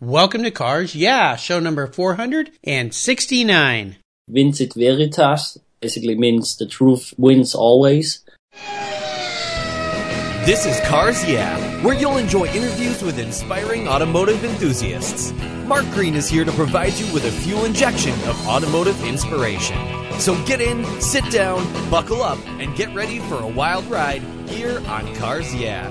Welcome to Cars Yeah, show number 469. Vincit Veritas basically means the truth wins always. This is Cars Yeah, where you'll enjoy interviews with inspiring automotive enthusiasts. Mark Green is here to provide you with a fuel injection of automotive inspiration. So get in, sit down, buckle up, and get ready for a wild ride here on Cars Yeah.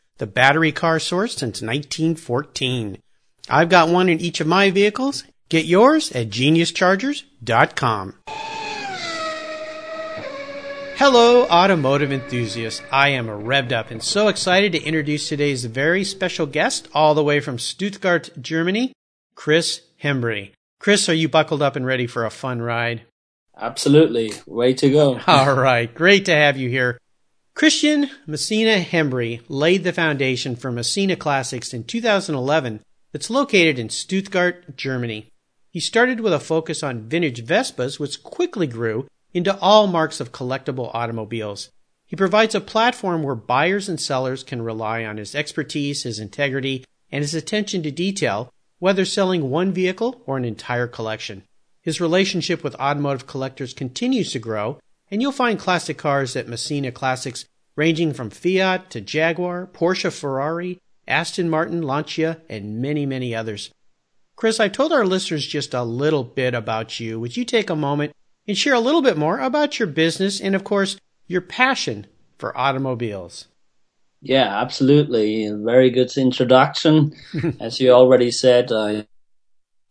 the battery car source since 1914. I've got one in each of my vehicles. Get yours at geniuschargers.com. Hello, automotive enthusiasts. I am revved up and so excited to introduce today's very special guest, all the way from Stuttgart, Germany, Chris Hembry. Chris, are you buckled up and ready for a fun ride? Absolutely. Way to go. All right. Great to have you here. Christian Messina Hembry laid the foundation for Messina Classics in 2011 that's located in Stuttgart, Germany. He started with a focus on vintage Vespas, which quickly grew into all marks of collectible automobiles. He provides a platform where buyers and sellers can rely on his expertise, his integrity, and his attention to detail, whether selling one vehicle or an entire collection. His relationship with automotive collectors continues to grow, and you'll find classic cars at Messina Classics ranging from Fiat to Jaguar, Porsche, Ferrari, Aston Martin, Lancia, and many, many others. Chris, I've told our listeners just a little bit about you. Would you take a moment and share a little bit more about your business and, of course, your passion for automobiles? Yeah, absolutely. Very good introduction. As you already said, I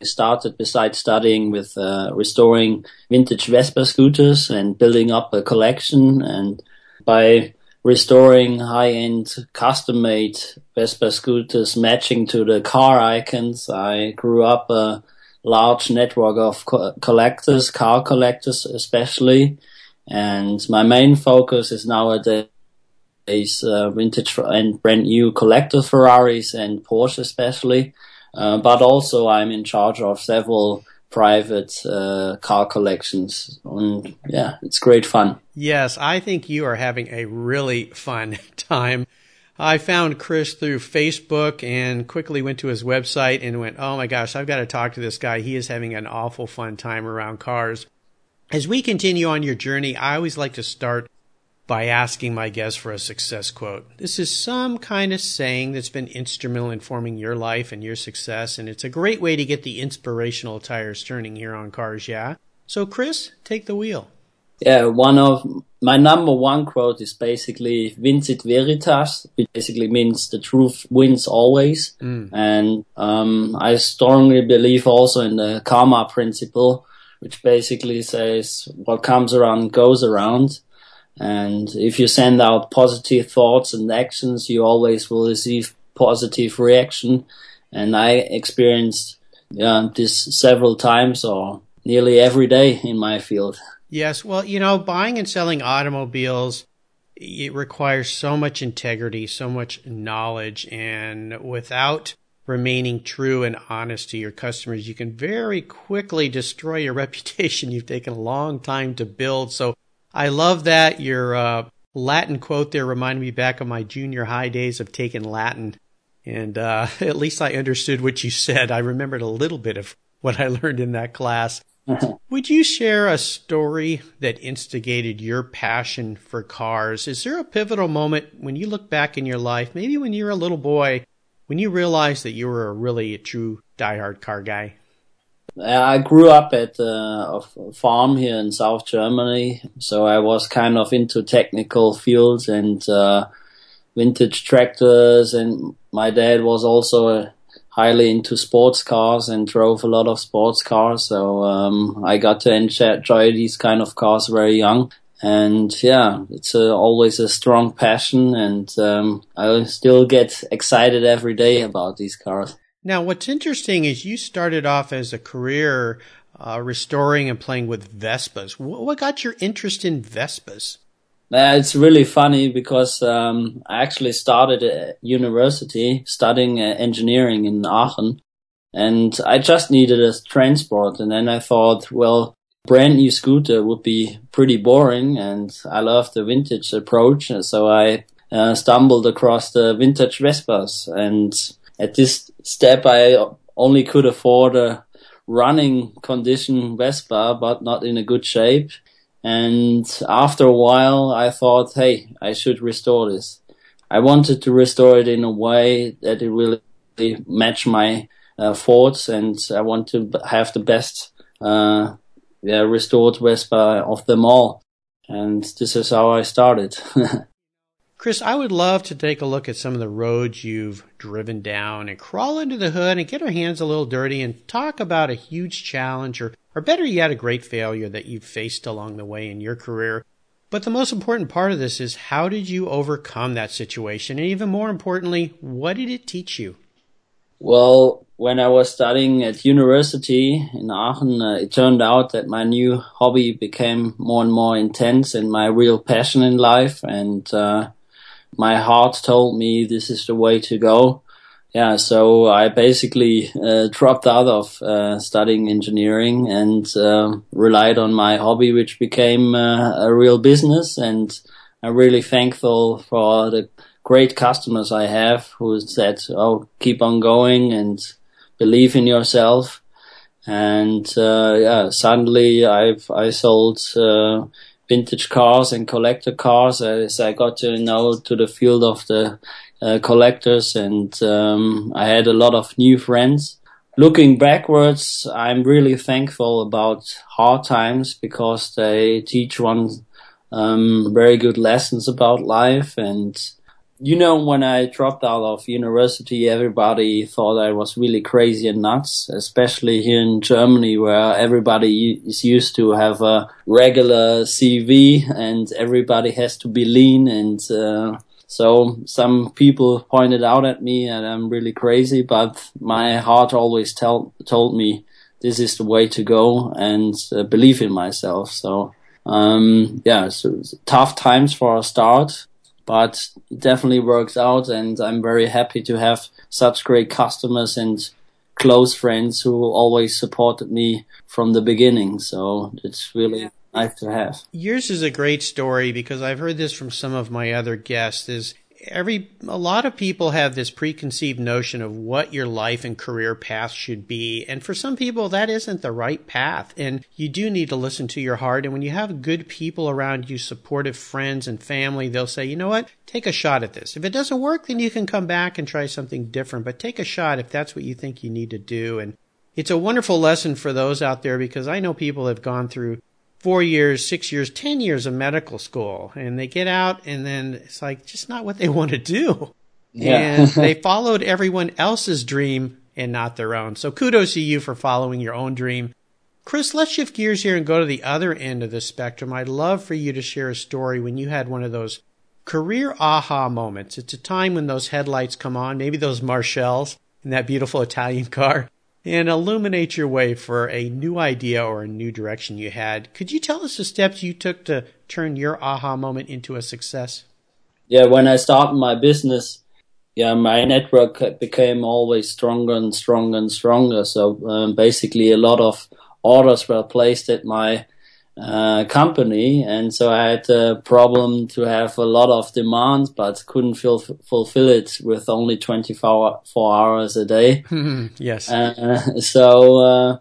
started besides studying with uh, restoring vintage Vespa scooters and building up a collection. And by restoring high-end custom-made Vespa scooters matching to the car icons. I grew up a large network of co- collectors, car collectors especially, and my main focus is nowadays uh, vintage and brand new collector Ferraris and Porsche especially. Uh, but also I'm in charge of several private uh, car collections. And yeah, it's great fun. Yes, I think you are having a really fun time. I found Chris through Facebook and quickly went to his website and went, oh my gosh, I've got to talk to this guy. He is having an awful fun time around cars. As we continue on your journey, I always like to start by asking my guest for a success quote. This is some kind of saying that's been instrumental in forming your life and your success, and it's a great way to get the inspirational tires turning here on Cars Yeah. So, Chris, take the wheel. Yeah, one of my number one quote is basically "Vincit Veritas," which basically means the truth wins always. Mm. And um, I strongly believe also in the karma principle, which basically says what comes around goes around. And if you send out positive thoughts and actions, you always will receive positive reaction. And I experienced yeah, this several times or nearly every day in my field. Yes. Well, you know, buying and selling automobiles, it requires so much integrity, so much knowledge. And without remaining true and honest to your customers, you can very quickly destroy your reputation you've taken a long time to build. So I love that. Your uh, Latin quote there reminded me back of my junior high days of taking Latin. And uh, at least I understood what you said. I remembered a little bit of what I learned in that class. Would you share a story that instigated your passion for cars? Is there a pivotal moment when you look back in your life, maybe when you were a little boy, when you realized that you were a really a true diehard car guy? I grew up at uh, a farm here in South Germany, so I was kind of into technical fields and uh, vintage tractors. And my dad was also uh, highly into sports cars and drove a lot of sports cars. So um, I got to enjoy these kind of cars very young. And yeah, it's a, always a strong passion, and um, I still get excited every day about these cars. Now, what's interesting is you started off as a career uh, restoring and playing with Vespas. What got your interest in Vespas? Uh, it's really funny because um, I actually started at university studying uh, engineering in Aachen, and I just needed a transport. And then I thought, well, brand new scooter would be pretty boring, and I love the vintage approach. So I uh, stumbled across the vintage Vespas, and at this step, I only could afford a running condition Vespa, but not in a good shape. And after a while, I thought, hey, I should restore this. I wanted to restore it in a way that it really match my uh, thoughts, and I want to have the best uh, yeah, restored Vespa of them all. And this is how I started. Chris, I would love to take a look at some of the roads you've driven down and crawl under the hood and get our hands a little dirty and talk about a huge challenge or, or better yet, a great failure that you've faced along the way in your career. But the most important part of this is how did you overcome that situation? And even more importantly, what did it teach you? Well, when I was studying at university in Aachen, uh, it turned out that my new hobby became more and more intense and my real passion in life. And uh, my heart told me this is the way to go. Yeah, so I basically uh, dropped out of uh, studying engineering and uh, relied on my hobby, which became uh, a real business. And I'm really thankful for the great customers I have who said, "Oh, keep on going and believe in yourself." And uh, yeah, suddenly I've I sold uh, vintage cars and collector cars as I got to know to the field of the uh, collectors and um, I had a lot of new friends. Looking backwards, I'm really thankful about hard times because they teach one um, very good lessons about life and you know, when I dropped out of university, everybody thought I was really crazy and nuts, especially here in Germany where everybody is used to have a regular CV and everybody has to be lean. And, uh, so some people pointed out at me and I'm really crazy, but my heart always tell, told me this is the way to go and uh, believe in myself. So, um, yeah, so tough times for a start but it definitely works out and I'm very happy to have such great customers and close friends who always supported me from the beginning. So it's really nice to have. Yours is a great story because I've heard this from some of my other guests is every a lot of people have this preconceived notion of what your life and career path should be. And for some people that isn't the right path. And you do need to listen to your heart. And when you have good people around you supportive friends and family they'll say you know what? Take a shot at this. If it doesn't work then you can come back and try something different. But take a shot if that's what you think you need to do. And it's a wonderful lesson for those out there because I know people have gone through four years, six years, ten years of medical school, and they get out, and then it's like just not what they want to do. Yeah. and they followed everyone else's dream and not their own. So kudos to you for following your own dream. Chris, let's shift gears here and go to the other end of the spectrum. I'd love for you to share a story when you had one of those career aha moments. It's a time when those headlights come on, maybe those Marchals in that beautiful Italian car, and illuminate your way for a new idea or a new direction you had. Could you tell us the steps you took to turn your aha moment into a success? Yeah, when I started my business, yeah, my network became always stronger and stronger and stronger. So um, basically, a lot of orders were placed at my uh, company, and so I had a problem to have a lot of demand, but couldn't fil- fulfill it with only 24 four hours a day. yes. Uh, so uh,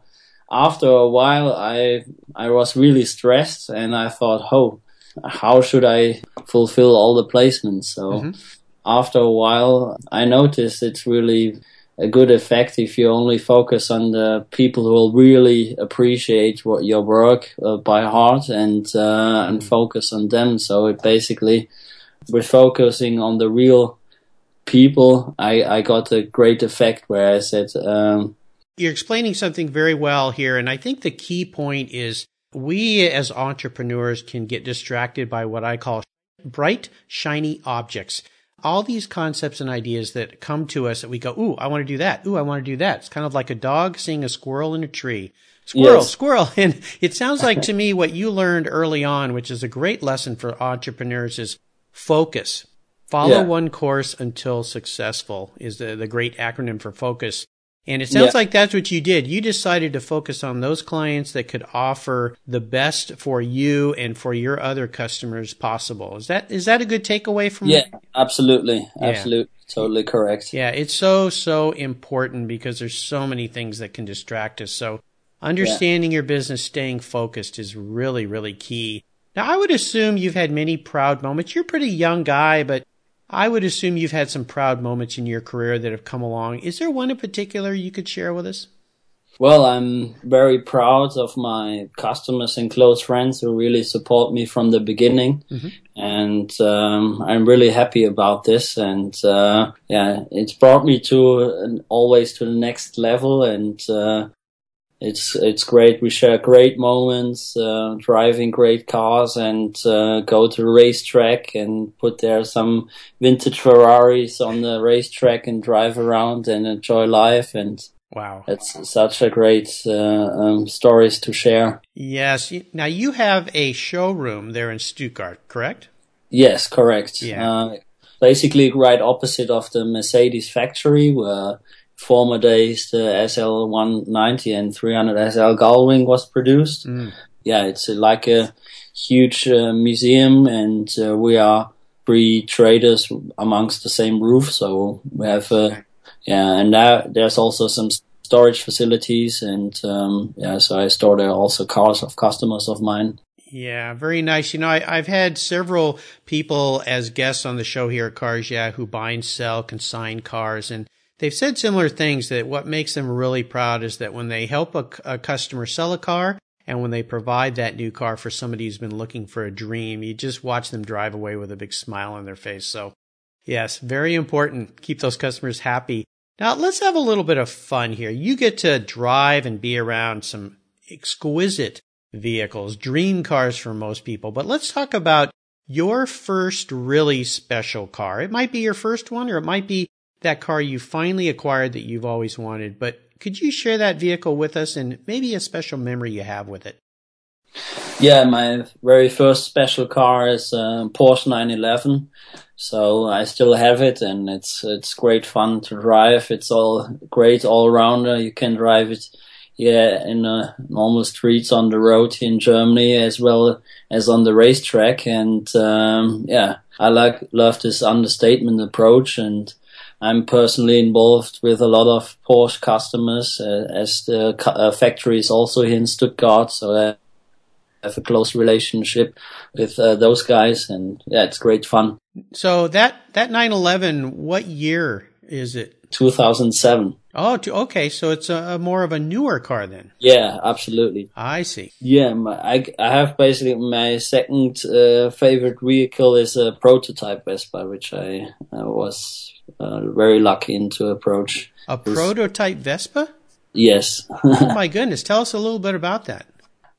after a while, I I was really stressed, and I thought, oh, how should I fulfill all the placements? So. Mm-hmm. after a while, I noticed it's really a good effect if you only focus on the people who will really appreciate what your work uh, by heart and uh, and focus on them. So it basically, we're focusing on the real people. I I got a great effect where I said. Um, You're explaining something very well here, and I think the key point is we as entrepreneurs can get distracted by what I call bright, shiny objects all these concepts and ideas that come to us that we go, ooh, I want to do that. Ooh, I want to do that. It's kind of like a dog seeing a squirrel in a tree. Squirrel, yes. squirrel. And it sounds like to me what you learned early on, which is a great lesson for entrepreneurs is focus. Follow yeah. one course until successful is the, the great acronym for focus. And it sounds yeah. like that's what you did. You decided to focus on those clients that could offer the best for you and for your other customers possible. Is that is that a good takeaway from Yeah, absolutely. Yeah. Absolutely. Totally correct. Yeah, it's so so important because there's so many things that can distract us. So understanding yeah. your business, staying focused is really really key. Now, I would assume you've had many proud moments. You're a pretty young guy, but I would assume you've had some proud moments in your career that have come along. Is there one in particular you could share with us? Well, I'm very proud of my customers and close friends who really support me from the beginning. Mm-hmm. And um, I'm really happy about this. And uh, yeah, it's brought me to always to the next level. And uh, it's it's great. We share great moments, uh, driving great cars, and uh, go to the racetrack and put there some vintage Ferraris on the racetrack and drive around and enjoy life. And wow, it's such a great uh, um, stories to share. Yes. Now you have a showroom there in Stuttgart, correct? Yes, correct. Yeah. Uh, basically, right opposite of the Mercedes factory, where former days the SL 190 and 300 SL Gullwing was produced. Mm. Yeah, it's like a huge uh, museum, and uh, we are three traders amongst the same roof. So we have, uh, yeah, and now there's also some storage facilities, and um, yeah, so I store there also cars of customers of mine. Yeah, very nice. You know, I, have had several people as guests on the show here at Cars Yeah who buy and sell consigned cars, and They've said similar things that what makes them really proud is that when they help a, a, customer sell a car and when they provide that new car for somebody who's been looking for a dream, you just watch them drive away with a big smile on their face. So, yes, very important. Keep those customers happy. Now, let's have a little bit of fun here. You get to drive and be around some exquisite vehicles, dream cars for most people, but let's talk about your first really special car. It might be your first one or it might be that car you finally acquired that you've always wanted, but could you share that vehicle with us and maybe a special memory you have with it? Yeah, my very first special car is a Porsche 911. So I still have it and it's it's great fun to drive. It's all great all rounder. You can drive it yeah in uh, normal streets on the road in Germany as well as on the racetrack and um, yeah, I like love this understatement approach and I'm personally involved with a lot of Porsche customers uh, as the uh, factory is also here in Stuttgart, so I have a close relationship with uh, those guys, and yeah, it's great fun. So that that 911, what year is it? 2007. Oh, okay. So it's a, a, more of a newer car then. Yeah, absolutely. I see. Yeah, my, I I have basically my second uh, favorite vehicle is a prototype Vespa, which I, I was uh, very lucky to approach. A prototype Vespa? Yes. oh my goodness! Tell us a little bit about that.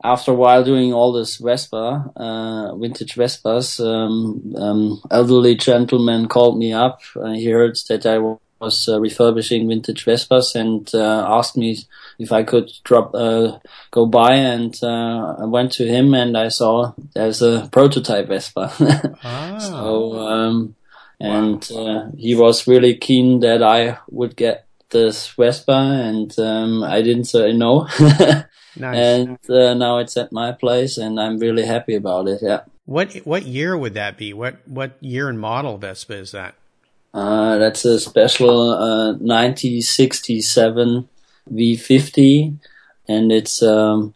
After a while doing all this Vespa, uh, vintage Vespas, um, um, elderly gentleman called me up. Uh, he heard that I was uh, refurbishing vintage Vespas and uh, asked me if I could drop uh, go by and uh, I went to him and I saw there's a prototype Vespa. ah. So um, and wow. uh, he was really keen that I would get this Vespa, and um, I didn't say no. nice. And uh, now it's at my place, and I'm really happy about it. Yeah. What what year would that be? What what year and model Vespa is that? Uh, that's a special uh, 1967 V50, and it's um,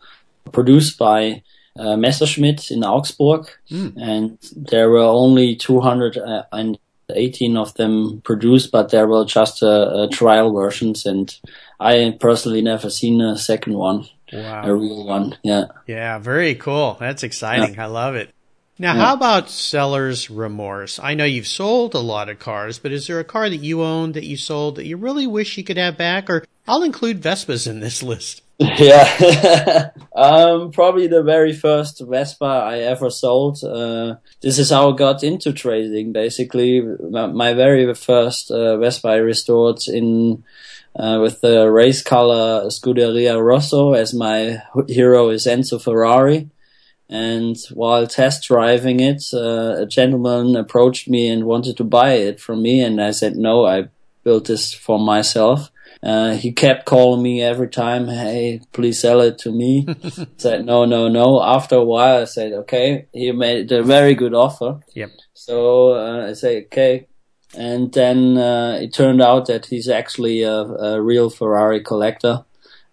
produced by uh, Messerschmitt in Augsburg, mm. and there were only 200 uh, and 18 of them produced, but there were just uh, uh, trial versions, and I personally never seen a second one, Wow. a real one. Yeah. Yeah, very cool. That's exciting. I love it. Now, how about seller's remorse? I know you've sold a lot of cars, but is there a car that you own that you sold that you really wish you could have back? Or I'll include Vespas in this list. Yeah, um, probably the very first Vespa I ever sold. Uh, this is how I got into trading. Basically, my, my very first uh, Vespa I restored in uh, with the race color Scuderia Rosso as my hero is Enzo Ferrari. And while test driving it, uh, a gentleman approached me and wanted to buy it from me, and I said no. I built this for myself. Uh, he kept calling me every time, hey, please sell it to me. said, no, no, no. After a while, I said, okay, he made a very good offer. Yep. So uh, I say, okay. And then uh, it turned out that he's actually a, a real Ferrari collector.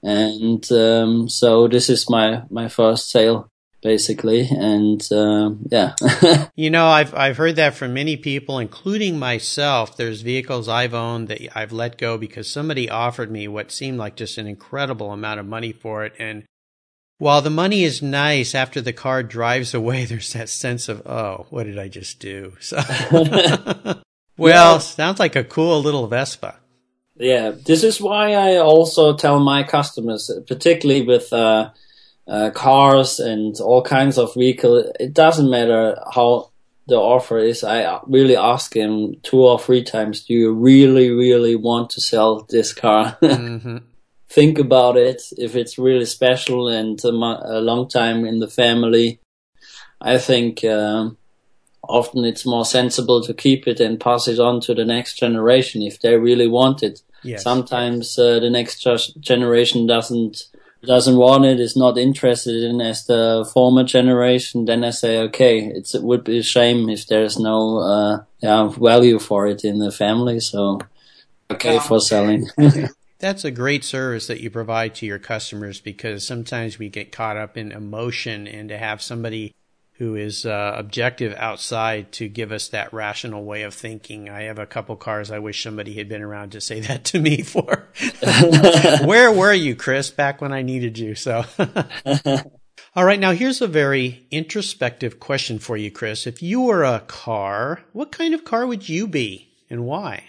And um, so this is my, my first sale, basically. And um, yeah. You know, I've I've heard that from many people, including myself. There's vehicles I've owned that I've let go because somebody offered me what seemed like just an incredible amount of money for it. And while the money is nice, after the car drives away, there's that sense of, oh, what did I just do? So, well, Yeah. sounds like a cool little Vespa. Yeah, this is why I also tell my customers, particularly with uh, uh, cars and all kinds of vehicles, it doesn't matter how the offer is. I really ask him two or three times, do you really, really want to sell this car? hmm Think about it. If it's really special and a, mo- a long time in the family, I think um, often it's more sensible to keep it and pass it on to the next generation if they really want it Yes. sometimes uh, the next generation doesn't doesn't want it is not interested in as the former generation then i say okay it's, it would be a shame if there's no uh, yeah, value for it in the family so okay for selling. That's a great service that you provide to your customers because sometimes we get caught up in emotion and to have somebody who is uh, objective outside to give us that rational way of thinking. I have a couple cars I wish somebody had been around to say that to me for. Where were you, Chris, back when I needed you? So. All right, now here's a very introspective question for you, Chris. If you were a car, what kind of car would you be and why?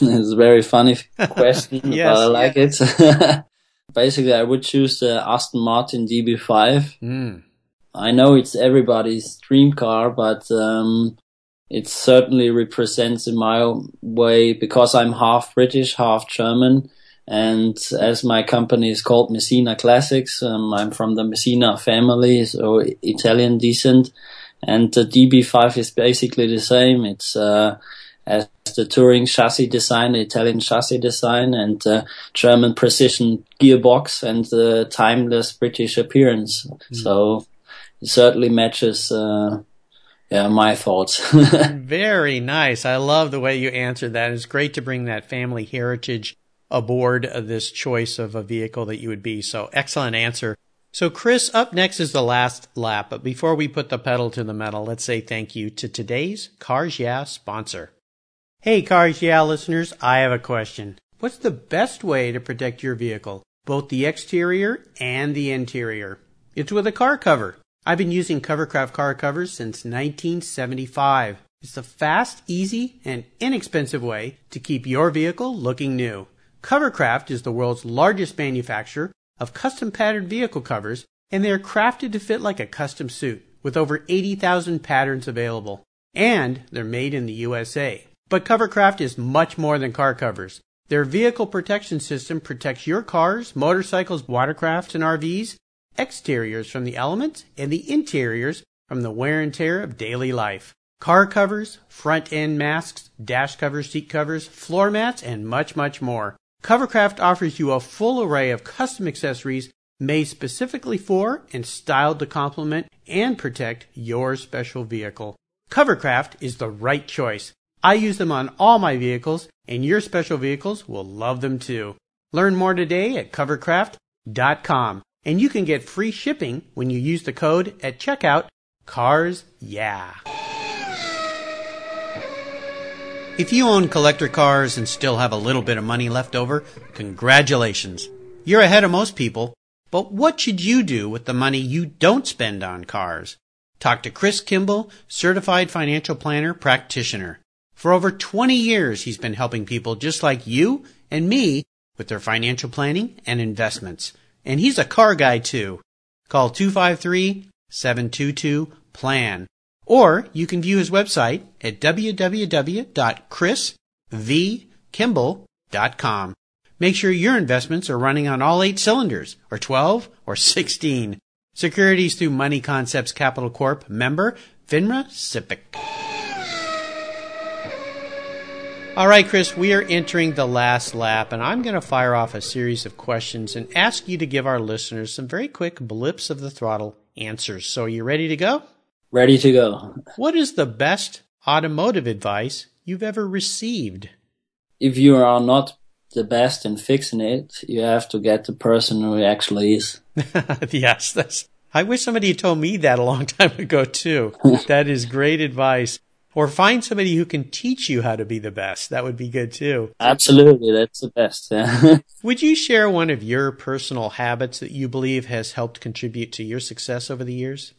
it's a very funny question Yes, but i like it basically i would choose the aston martin db5 Mm. I know it's everybody's dream car, but um, it certainly represents in my way because I'm half British, half German, and as my company is called Messina Classics, um, I'm from the Messina family, so Italian descent, and the DB5 is basically the same. It's uh, as the touring chassis design, the Italian chassis design, and uh, German precision gearbox, and the timeless British appearance. So it certainly matches uh, yeah my thoughts Very nice. I love the way you answered that. It's great to bring that family heritage aboard this choice of a vehicle that you would be. So excellent answer. So Chris, up next is the last lap. But before we put the pedal to the metal, let's say thank you to today's Cars Yeah sponsor. Hey Cars Yeah listeners, I have a question. What's the best way to protect your vehicle, both the exterior and the interior? It's with a car cover. I've been using Covercraft car covers since 1975. It's the fast, easy, and inexpensive way to keep your vehicle looking new. Covercraft is the world's largest manufacturer of custom patterned vehicle covers, and they are crafted to fit like a custom suit, with over 80,000 patterns available. And they're made in the USA. But Covercraft is much more than car covers. Their vehicle protection system protects your cars, motorcycles, watercrafts, and RVs, exteriors from the elements, and the interiors from the wear and tear of daily life. Car covers, front end masks, dash covers, seat covers, floor mats, and much, much more. Covercraft offers you a full array of custom accessories made specifically for and styled to complement and protect your special vehicle. Covercraft is the right choice. I use them on all my vehicles, and your special vehicles will love them too. Learn more today at covercraft.com, and you can get free shipping when you use the code at checkout CARS YEAH. If you own collector cars and still have a little bit of money left over, congratulations. You're ahead of most people. But what should you do with the money you don't spend on cars? Talk to Chris Kimball, certified financial planner practitioner. For over 20 years, he's been helping people just like you and me with their financial planning and investments. And he's a car guy too. Call 253-722-PLAN. Or you can view his website at www.chrisvkimball.com. Make sure your investments are running on all eight cylinders, or 12, or 16. Securities through Money Concepts Capital Corp. Member, FINRA SIPC. All right, Chris, we are entering the last lap, and I'm going to fire off a series of questions and ask you to give our listeners some very quick blips of the throttle answers. So, are you ready to go? Ready to go. What is the best automotive advice you've ever received? If you are not the best in fixing it, you have to get the person who actually is. yes, that's. I wish somebody had told me that a long time ago too. that is great advice. Or find somebody who can teach you how to be the best. That would be good too. Absolutely, that's the best. Yeah. would you share one of your personal habits that you believe has helped contribute to your success over the years?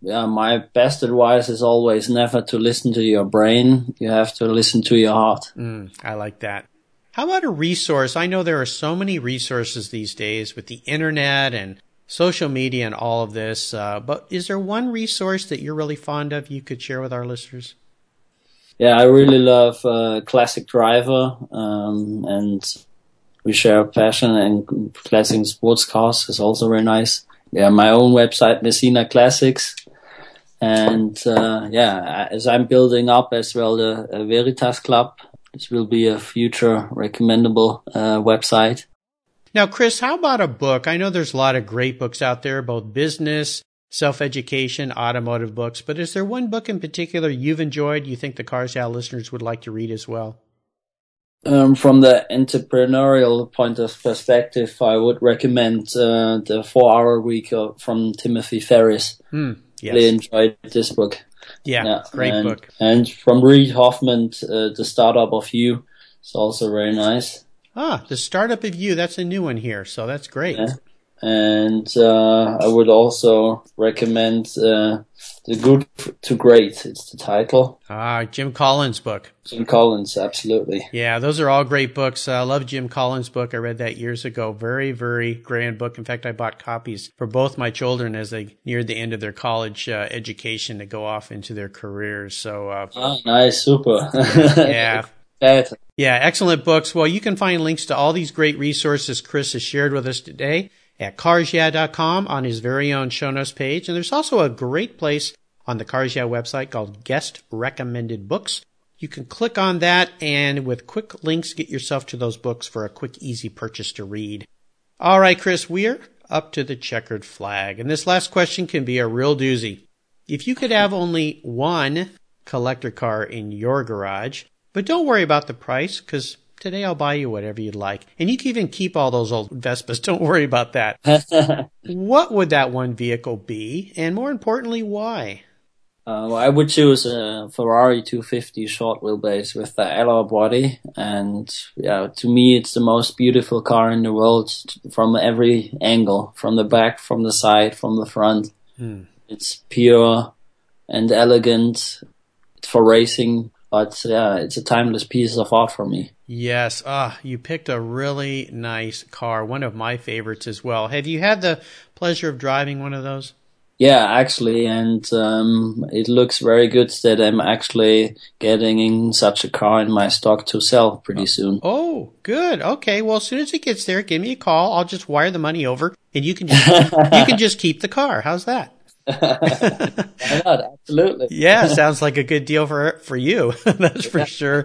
Yeah, my best advice is always never to listen to your brain. You have to listen to your heart. Mm, I like that. How about a resource? I know there are so many resources these days with the internet and social media and all of this, uh, but is there one resource that you're really fond of you could share with our listeners? Yeah, I really love uh, Classic Driver, um, and we share a passion, and classic sports cars is also very nice. Yeah, my own website, Messina Classics, and uh, yeah, as I'm building up as well the uh, Veritas Club, this will be a future recommendable uh, website. Now, Chris, how about a book? I know there's a lot of great books out there, both business, self education, automotive books, but is there one book in particular you've enjoyed you think the Cars Yeah listeners would like to read as well? Um, from the entrepreneurial point of perspective, I would recommend uh, the Four Hour Week from Timothy Ferriss. Hmm, yes. Really enjoyed this book. Yeah, yeah. great and, book. And from Reid Hoffman, uh, The Startup of You. It's also very nice. Ah, The Startup of You. That's a new one here, so that's great. Yeah. And uh, I would also recommend uh, The Good to Great. It's the title. Ah, Jim Collins' book. Jim Collins, absolutely. Yeah, those are all great books. I love Jim Collins' book. I read that years ago. Very, very grand book. In fact, I bought copies for both my children as they neared the end of their college uh, education to go off into their careers. So, uh, oh, nice, super. yeah. Yeah, excellent books. Well, you can find links to all these great resources Chris has shared with us today at carsyeah.com on his very own show notes page. And there's also a great place on the Cars Yeah website called Guest Recommended Books. You can click on that and with quick links get yourself to those books for a quick, easy purchase to read. All right, Chris, we're up to the checkered flag. And this last question can be a real doozy. If you could have only one collector car in your garage, but don't worry about the price because today I'll buy you whatever you'd like. And you can even keep all those old Vespas. Don't worry about that. what would that one vehicle be? And more importantly, why? Uh, well, I would choose a Ferrari 250 short wheelbase with the alloy body, and yeah, to me, it's the most beautiful car in the world from every angle, from the back, from the side, from the front. Hmm. It's pure and elegant for racing, but yeah, it's a timeless piece of art for me. Yes, ah, you picked a really nice car, one of my favorites as well. Have you had the pleasure of driving one of those? Yeah, actually, and um, it looks very good that I'm actually getting in such a car in my stock to sell pretty oh. soon. Oh, good. Okay. Well, as soon as it gets there, give me a call. I'll just wire the money over, and you can just, you can just keep the car. How's that? Why not? Absolutely. yeah, sounds like a good deal for for you. That's for sure.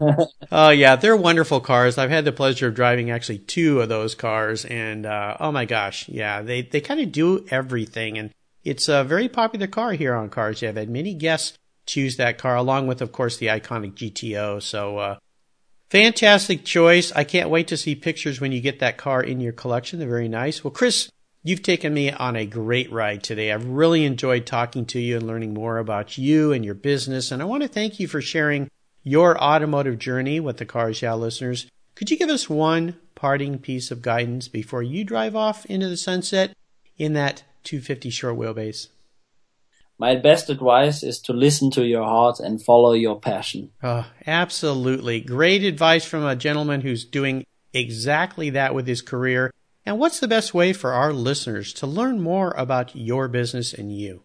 Oh yeah, they're wonderful cars. I've had the pleasure of driving actually two of those cars, and uh, oh my gosh, yeah, they they kind of do everything, and it's a very popular car here on Cars. I've had many guests choose that car, along with, of course, the iconic GTO. So, uh, fantastic choice. I can't wait to see pictures when you get that car in your collection. They're very nice. Well, Chris, you've taken me on a great ride today. I've really enjoyed talking to you and learning more about you and your business. And I want to thank you for sharing your automotive journey with the Cars Yeah listeners, could you give us one parting piece of guidance before you drive off into the sunset in that 250 short wheelbase? My best advice is to listen to your heart and follow your passion. Oh, absolutely. Great advice from a gentleman who's doing exactly that with his career. And what's the best way for our listeners to learn more about your business and you?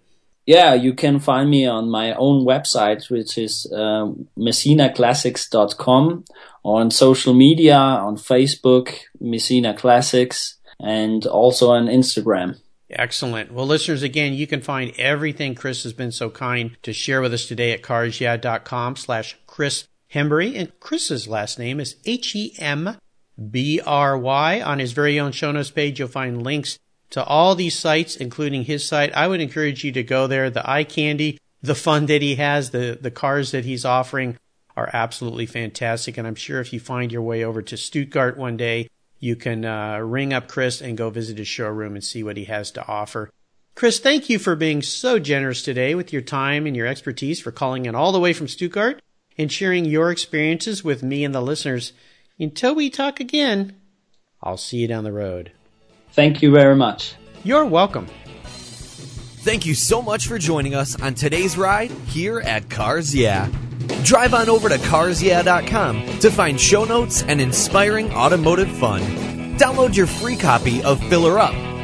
Yeah, you can find me on my own website, which is uh, messinaclassics.com, or on social media, on Facebook, Messina Classics, and also on Instagram. Excellent. Well, listeners, again, you can find everything Chris has been so kind to share with us today at carsyeah.com slash Chris Hembry. And Chris's last name is H-E-M-B-R-Y. On his very own show notes page, you'll find links to all these sites, including his site. I would encourage you to go there. The eye candy, the fun that he has, the, the cars that he's offering are absolutely fantastic. And I'm sure if you find your way over to Stuttgart one day, you can uh, ring up Chris and go visit his showroom and see what he has to offer. Chris, thank you for being so generous today with your time and your expertise for calling in all the way from Stuttgart and sharing your experiences with me and the listeners. Until we talk again, I'll see you down the road. Thank you very much. You're welcome. Thank you so much for joining us on today's ride here at Cars Yeah. Drive on over to carsyeah.com to find show notes and inspiring automotive fun. Download your free copy of Filler Up,